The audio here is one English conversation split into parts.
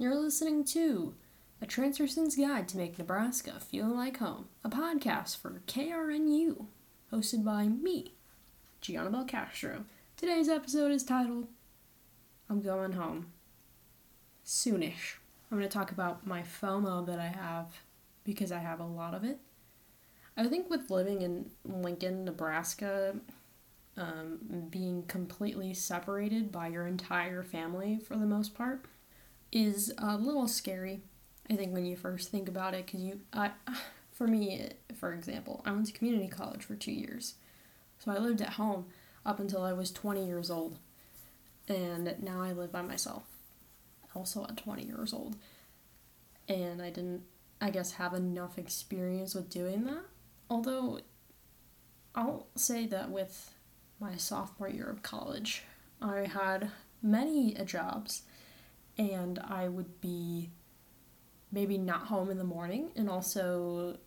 You're listening to A Transfer Student's Guide to Make Nebraska Feel Like Home, a podcast for KRNU, hosted by me, Gianna Belcastro. Today's episode is titled I'm Going Home. Soonish. I'm going to talk about my FOMO that I have because I have a lot of it. I think with living in Lincoln, Nebraska, um, being completely separated by your entire family for the most part is a little scary. I think when you first think about it, because you, I, for me, for example, I went to community college for two years, so I lived at home up until I was 20 years old, and now I live by myself, also at 20 years old, and I didn't, I guess, have enough experience with doing that. Although, I'll say that with my sophomore year of college, I had many jobs and I would be maybe not home in the morning and also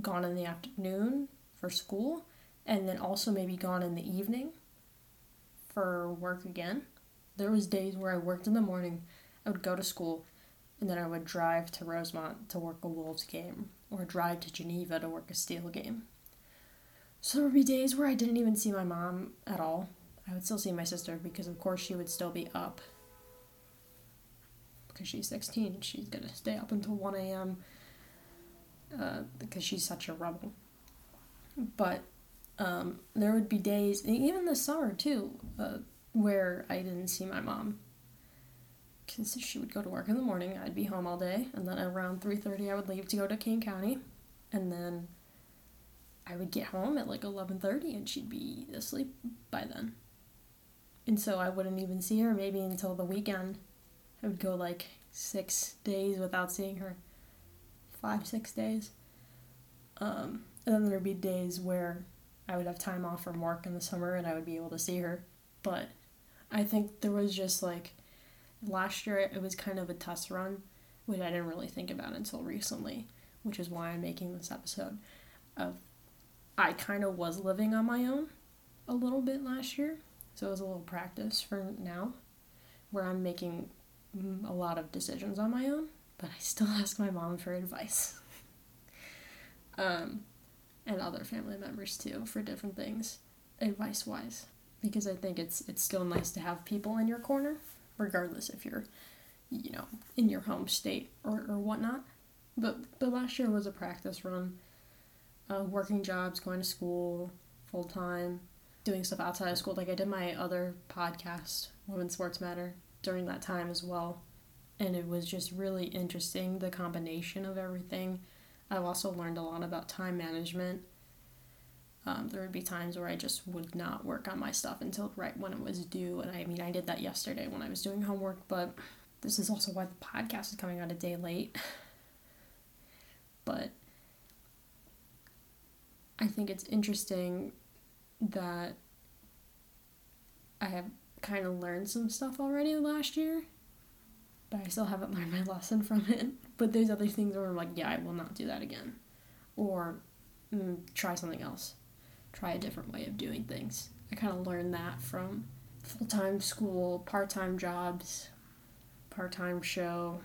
gone in the afternoon for school and then also maybe gone in the evening for work again. There was days where I worked in the morning, I would go to school, and then I would drive to Rosemont to work a Wolves game or drive to Geneva to work a Steel game. So there would be days where I didn't even see my mom at all. I would still see my sister because of course she would still be up because she's 16 and she's gonna stay up until 1 a.m. Uh, because she's such a rebel. But um, there would be days, even this summer too, uh, where I didn't see my mom. Because she would go to work in the morning, I'd be home all day, and then around 3:30 I would leave to go to Kane County, and then I would get home at like 11:30 and she'd be asleep by then. And so I wouldn't even see her maybe until the weekend I would go like six days without seeing her. Five, six days. Um, and then there'd be days where I would have time off from work in the summer and I would be able to see her. But I think there was just like last year it was kind of a test run, which I didn't really think about until recently, which is why I'm making this episode. Of I kind of was living on my own a little bit last year, so it was a little practice for now, where I'm making a lot of decisions on my own, but I still ask my mom for advice. um, and other family members too for different things, advice wise, because I think it's it's still nice to have people in your corner, regardless if you're, you know, in your home state or or whatnot. But but last year was a practice run. Uh, working jobs, going to school full time, doing stuff outside of school. Like I did my other podcast, Women's Sports Matter, during that time as well. And it was just really interesting, the combination of everything. I've also learned a lot about time management. Um, there would be times where I just would not work on my stuff until right when it was due. And I mean, I did that yesterday when I was doing homework, but this is also why the podcast is coming out a day late. but I think it's interesting that I have kind of learned some stuff already last year, but I still haven't learned my lesson from it. But there's other things where I'm like, yeah, I will not do that again. Or mm, try something else. Try a different way of doing things. I kind of learned that from full time school, part time jobs, part time show,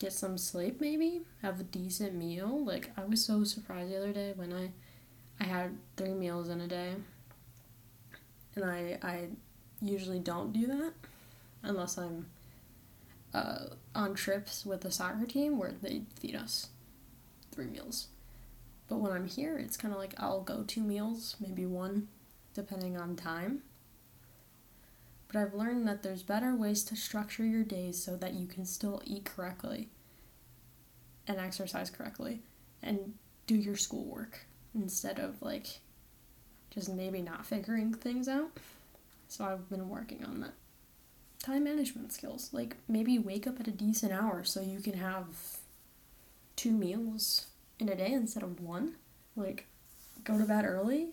get some sleep maybe, have a decent meal. Like, I was so surprised the other day when I, I had three meals in a day. And I, I usually don't do that unless I'm uh, on trips with the soccer team where they feed us three meals. But when I'm here, it's kind of like I'll go two meals, maybe one, depending on time. But I've learned that there's better ways to structure your days so that you can still eat correctly and exercise correctly and do your schoolwork instead of like just maybe not figuring things out. So I've been working on that. Time management skills. Like maybe wake up at a decent hour so you can have two meals in a day instead of one. Like go to bed early.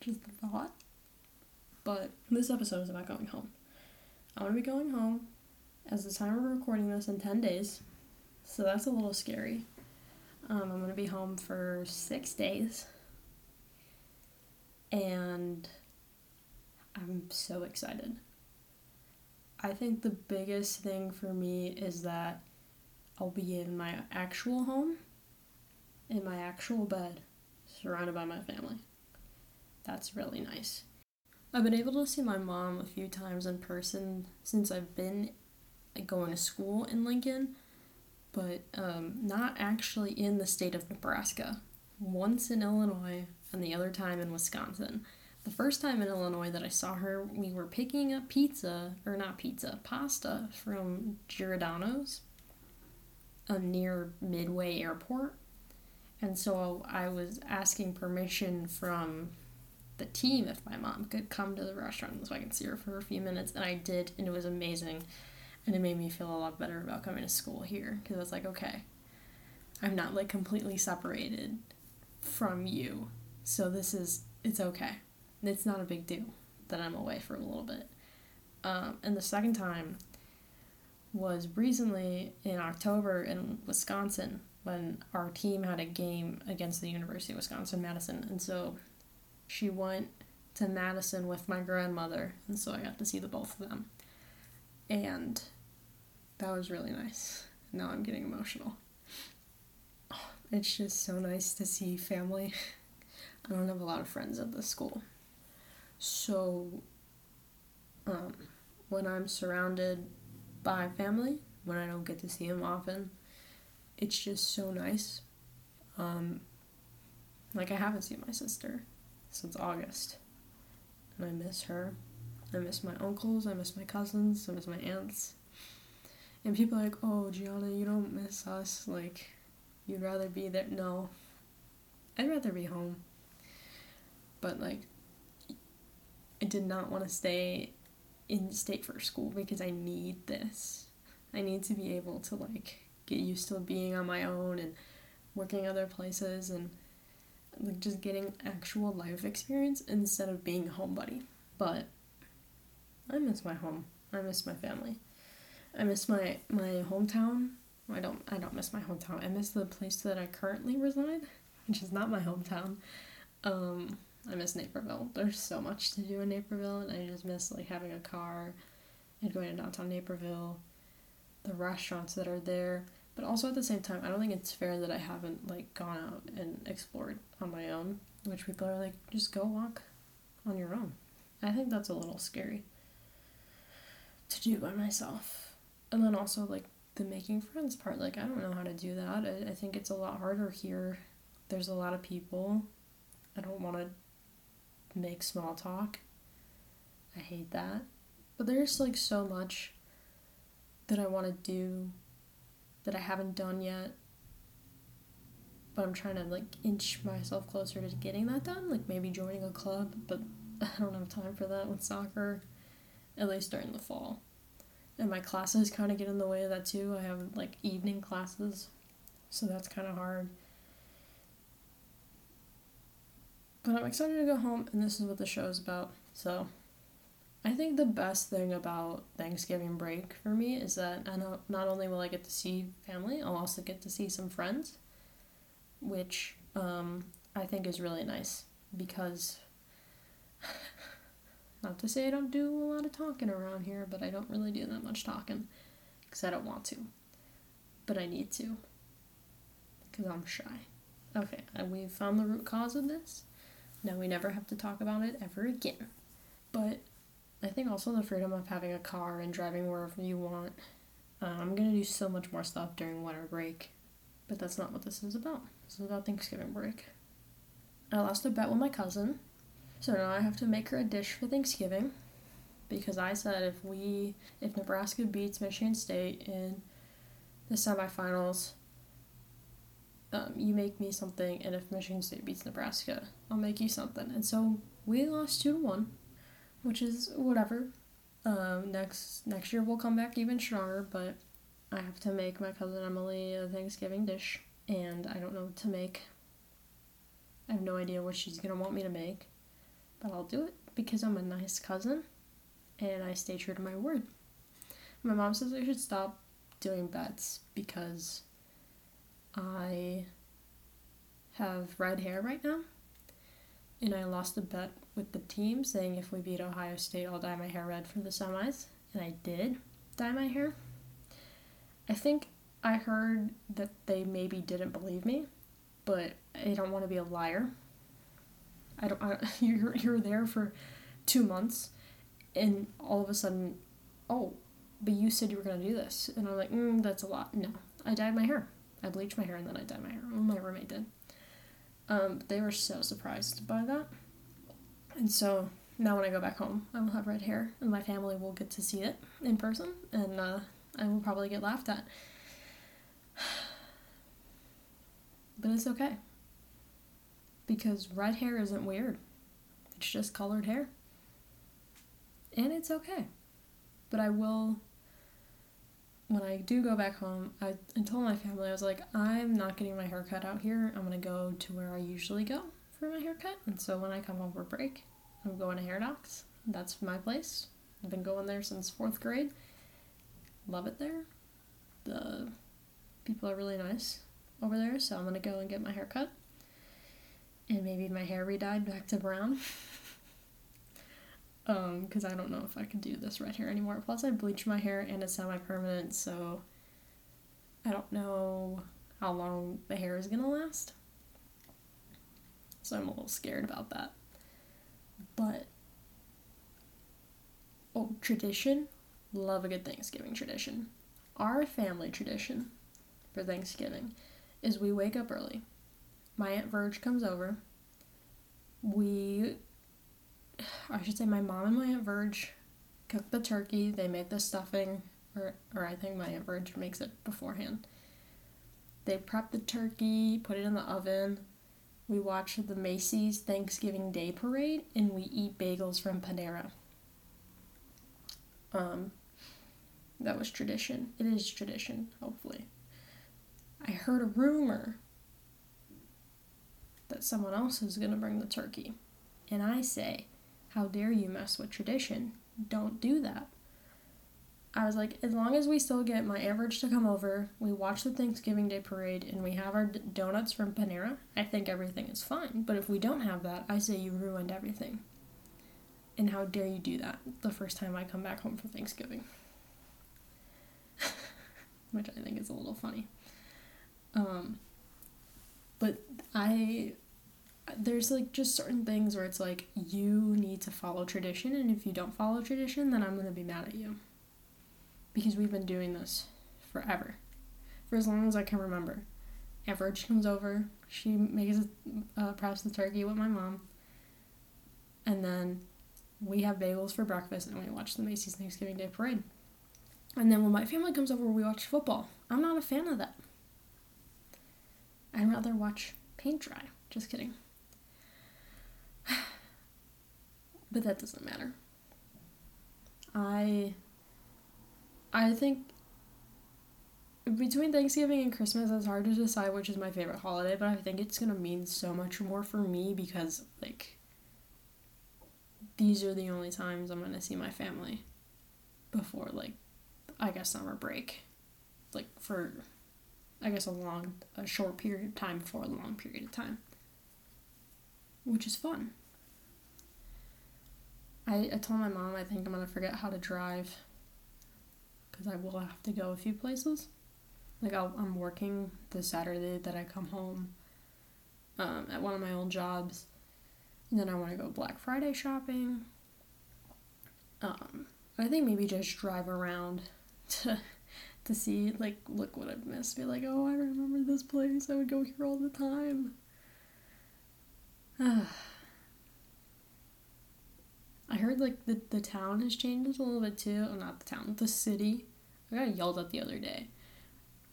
Just a thought. But this episode is about going home. I'm gonna be going home as the time we're recording this in 10 days. So that's a little scary. Um, I'm to be home for six days. And I'm so excited. I think the biggest thing for me is that I'll be in my actual home, in my actual bed, surrounded by my family. That's really nice. I've been able to see my mom a few times in person since I've been going to school in Lincoln, but um, not actually in the state of Nebraska. Once in Illinois and the other time in Wisconsin. The first time in Illinois that I saw her, we were picking up pizza, or not pizza, pasta from Giordano's uh, near Midway Airport. And so I was asking permission from the team if my mom could come to the restaurant so I could see her for a few minutes. And I did, and it was amazing. And it made me feel a lot better about coming to school here because I was like, okay, I'm not like completely separated from you. So this is, it's okay. It's not a big deal that I'm away for a little bit. Um, and the second time was recently in October in Wisconsin when our team had a game against the University of Wisconsin Madison. And so she went to Madison with my grandmother, and so I got to see the both of them. And that was really nice. Now I'm getting emotional. it's just so nice to see family. I don't have a lot of friends at this school. So, um, when I'm surrounded by family, when I don't get to see them often, it's just so nice. Um, like, I haven't seen my sister since August. And I miss her. I miss my uncles, I miss my cousins, I miss my aunts. And people are like, oh, Gianna, you don't miss us. Like, you'd rather be there. No. I'd rather be home. But, like, I did not want to stay in state for school because I need this. I need to be able to, like, get used to being on my own and working other places and like just getting actual life experience instead of being a homebody. But I miss my home. I miss my family. I miss my my hometown. I don't I don't miss my hometown. I miss the place that I currently reside, which is not my hometown. Um, I miss Naperville. There's so much to do in Naperville, and I just miss like having a car and going to downtown Naperville, the restaurants that are there. But also at the same time, I don't think it's fair that I haven't like gone out and explored on my own, which people are like, just go walk on your own. I think that's a little scary to do by myself. And then also like the making friends part, like I don't know how to do that. I, I think it's a lot harder here. There's a lot of people. I don't want to make small talk. I hate that. But there's like so much that I want to do that I haven't done yet. But I'm trying to like inch myself closer to getting that done, like maybe joining a club, but I don't have time for that with soccer, at least during the fall. And my classes kind of get in the way of that too. I have like evening classes, so that's kind of hard. But I'm excited to go home, and this is what the show is about. So I think the best thing about Thanksgiving break for me is that I know not only will I get to see family, I'll also get to see some friends, which um, I think is really nice because, not to say I don't do a lot of talking around here, but I don't really do that much talking because I don't want to, but I need to because I'm shy. Okay, we've found the root cause of this. Now we never have to talk about it ever again. But I think also the freedom of having a car and driving wherever you want. Uh, I'm gonna do so much more stuff during winter break, but that's not what this is about. This is about Thanksgiving break. I lost a bet with my cousin, so now I have to make her a dish for Thanksgiving because I said if we if Nebraska beats Michigan State in the semifinals, um, you make me something, and if Michigan State beats Nebraska, I'll make you something. And so we lost two to one which is whatever. Um, next next year we'll come back even stronger, but I have to make my cousin Emily a Thanksgiving dish, and I don't know what to make. I have no idea what she's gonna want me to make, but I'll do it because I'm a nice cousin, and I stay true to my word. My mom says I should stop doing bets because I have red hair right now, and I lost a bet with the team saying if we beat Ohio State, I'll dye my hair red for the semis. and I did dye my hair. I think I heard that they maybe didn't believe me, but I don't want to be a liar. I don't. I, you're you're there for two months, and all of a sudden, oh, but you said you were gonna do this, and I'm like, mm, that's a lot. No, I dyed my hair. I bleached my hair and then I dyed my hair. Well, my roommate did. Um, they were so surprised by that, and so now when I go back home, I will have red hair, and my family will get to see it in person, and uh, I will probably get laughed at. But it's okay. Because red hair isn't weird. It's just colored hair. And it's okay. But I will when I do go back home, I, I told my family, I was like, I'm not getting my hair cut out here. I'm going to go to where I usually go for my haircut. And so when I come home for break, I'm going to Hair Docs. That's my place. I've been going there since fourth grade. Love it there. The people are really nice over there, so I'm gonna go and get my hair cut. And maybe my hair redyed back to brown. um, because I don't know if I can do this red hair anymore. Plus, I bleached my hair and it's semi permanent, so I don't know how long the hair is gonna last. So I'm a little scared about that. But oh, tradition. Love a good Thanksgiving tradition. Our family tradition for Thanksgiving is we wake up early. My Aunt Verge comes over. We, I should say, my mom and my Aunt Verge cook the turkey. They make the stuffing, or, or I think my Aunt Verge makes it beforehand. They prep the turkey, put it in the oven. We watch the Macy's Thanksgiving Day Parade, and we eat bagels from Panera. Um, that was tradition. It is tradition, hopefully. I heard a rumor that someone else is going to bring the turkey. And I say, How dare you mess with tradition? Don't do that. I was like, as long as we still get my Aunt Verge to come over, we watch the Thanksgiving Day parade, and we have our d- donuts from Panera, I think everything is fine. But if we don't have that, I say you ruined everything. And how dare you do that the first time I come back home for Thanksgiving? Which I think is a little funny. Um, but I, there's like just certain things where it's like you need to follow tradition, and if you don't follow tradition, then I'm gonna be mad at you. Because we've been doing this forever, for as long as I can remember. Aunt Verge comes over, she makes uh, perhaps the turkey with my mom, and then we have bagels for breakfast and we watch the Macy's Thanksgiving Day Parade. And then when my family comes over, we watch football. I'm not a fan of that. I'd rather watch paint dry. Just kidding. But that doesn't matter. I I think between Thanksgiving and Christmas it's hard to decide which is my favorite holiday, but I think it's to mean so much more for me because like these are the only times I'm to see my family before like I guess summer break. Like for I guess a long, a short period of time before a long period of time, which is fun. I, I told my mom I think I'm gonna forget how to drive because I will have to go a few places. Like i am working the Saturday that I come home um, at one of my old jobs, and then I want to go Black Friday shopping. Um, I think maybe just drive around to to see like look what I've missed. Be like, oh, I remember this place. I would go here all the time. I heard like the the town has changed a little bit too. Oh, not the town, the city. I got yelled at the other day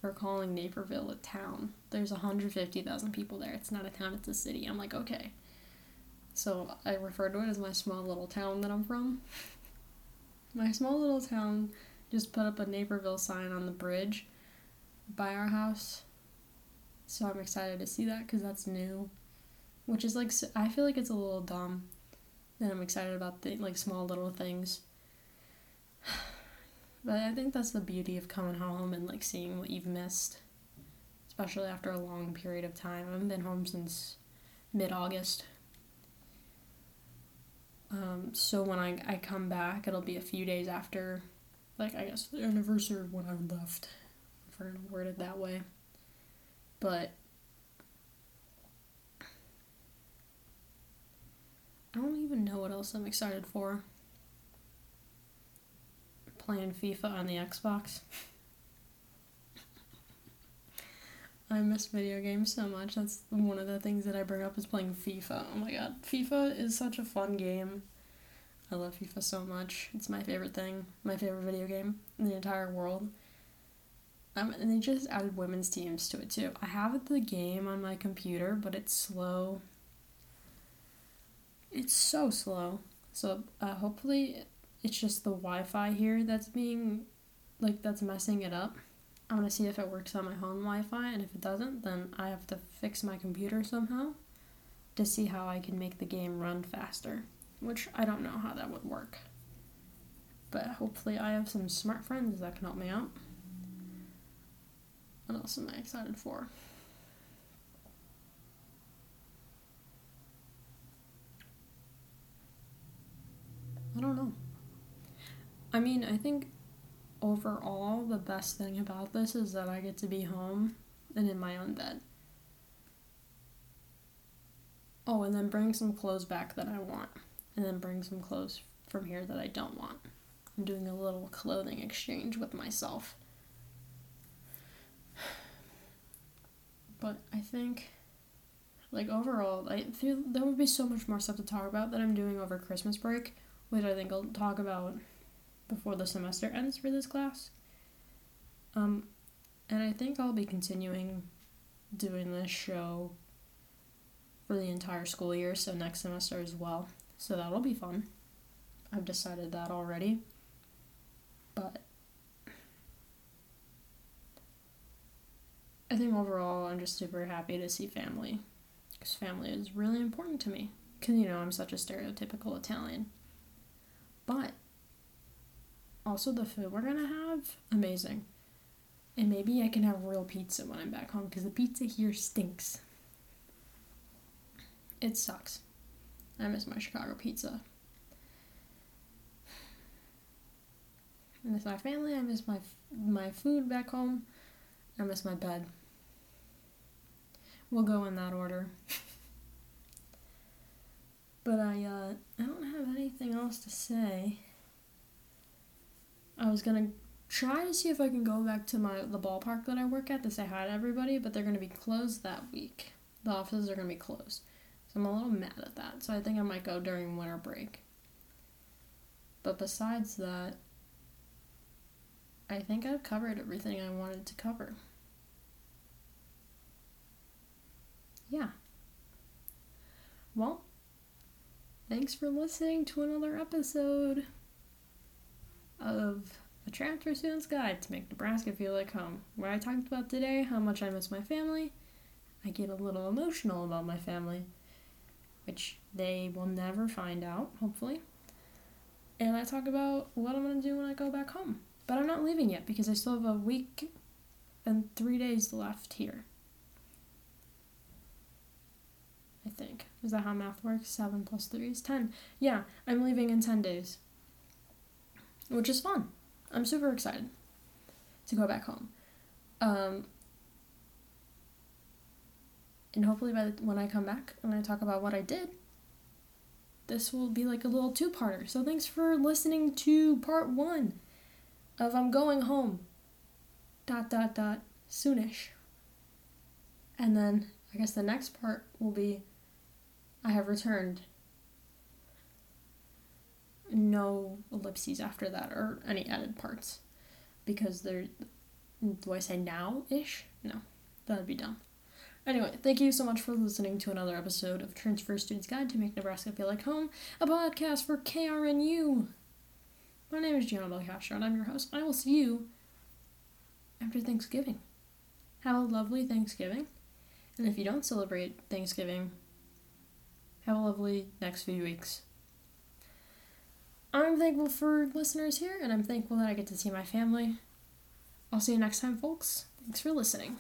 for calling Naperville a town. There's 150,000 people there. It's not a town, it's a city. I'm like, okay. So I refer to it as my small little town that I'm from. my small little town just put up a Naperville sign on the bridge by our house. So I'm excited to see that because that's new. Which is like, I feel like it's a little dumb. And I'm excited about the like small little things. But I think that's the beauty of coming home and like seeing what you've missed. Especially after a long period of time. I haven't been home since mid August. Um, so when I, I come back, it'll be a few days after like I guess the anniversary of when I left, if we're gonna word it that way. But I don't even know what else I'm excited for. Playing FIFA on the Xbox. I miss video games so much. That's one of the things that I bring up is playing FIFA. Oh my god, FIFA is such a fun game. I love FIFA so much. It's my favorite thing, my favorite video game in the entire world. Um, and they just added women's teams to it too. I have the game on my computer, but it's slow. It's so slow. So uh, hopefully, it's just the Wi-Fi here that's being, like, that's messing it up. I want to see if it works on my home Wi-Fi, and if it doesn't, then I have to fix my computer somehow to see how I can make the game run faster which I don't know how that would work. But hopefully, I have some smart friends that can help me out. What else am I excited for? I don't know. I mean, I think overall, the best thing about this is that I get to be home and in my own bed. Oh, and then bring some clothes back that I want and then bring some clothes from here that I don't want. I'm doing a little clothing exchange with myself. But I think, like, overall, I feel there would be so much more stuff to talk about that I'm doing over Christmas break, which I think I'll talk about before the semester ends for this class. Um, and I think I'll be continuing doing this show for the entire school year, so next semester as well. So that'll be fun. I've decided that already. But I think overall, I'm just super happy to see family. Because family is really important to me. Because, you know, I'm such a stereotypical Italian. But also, the food we're to have, amazing. And maybe I can have real pizza when I'm back home because the pizza here stinks. It sucks. I miss my Chicago pizza. I miss my family. I miss my my food back home. I miss my bed. We'll go in that order. but I uh, I don't have anything else to say. I was gonna try to see if I can go back to my the ballpark that I work at to say hi to everybody, but they're gonna be closed that week. The offices are gonna be closed. So I'm a little mad at that, so I think I might go during winter break. But besides that, I think I've covered everything I wanted to cover. Yeah. Well, thanks for listening to another episode of A Transfer Student's Guide to Make Nebraska Feel Like Home, where I talked about today how much I miss my family. I get a little emotional about my family which they will never find out, hopefully. And I talk about what I'm going to do when I go back home. But I'm not leaving yet because I still have a week and three days left here. I think. Is that how math works? 7 plus 3 is 10. Yeah, I'm leaving in 10 days. Which is fun. I'm super excited to go back home. Um, and hopefully by the, when I come back and I talk about what I did, this will be like a little two-parter. So thanks for listening to part one of I'm going home. Dot dot dot soonish. And then I guess the next part will be I have returned. No ellipses after that or any added parts. Because there do I say now ish? No. That'd be dumb. Anyway, thank you so much for listening to another episode of Transfer Student's Guide to Make Nebraska Feel Like Home, a podcast for KRNU. My name is Gianna Belcastro, and I'm your host. I will see you after Thanksgiving. Have a lovely Thanksgiving. And if you don't celebrate Thanksgiving, have a lovely next few weeks. I'm thankful for listeners here, and I'm thankful that I get to see my family. I'll see you next time, folks. Thanks for listening.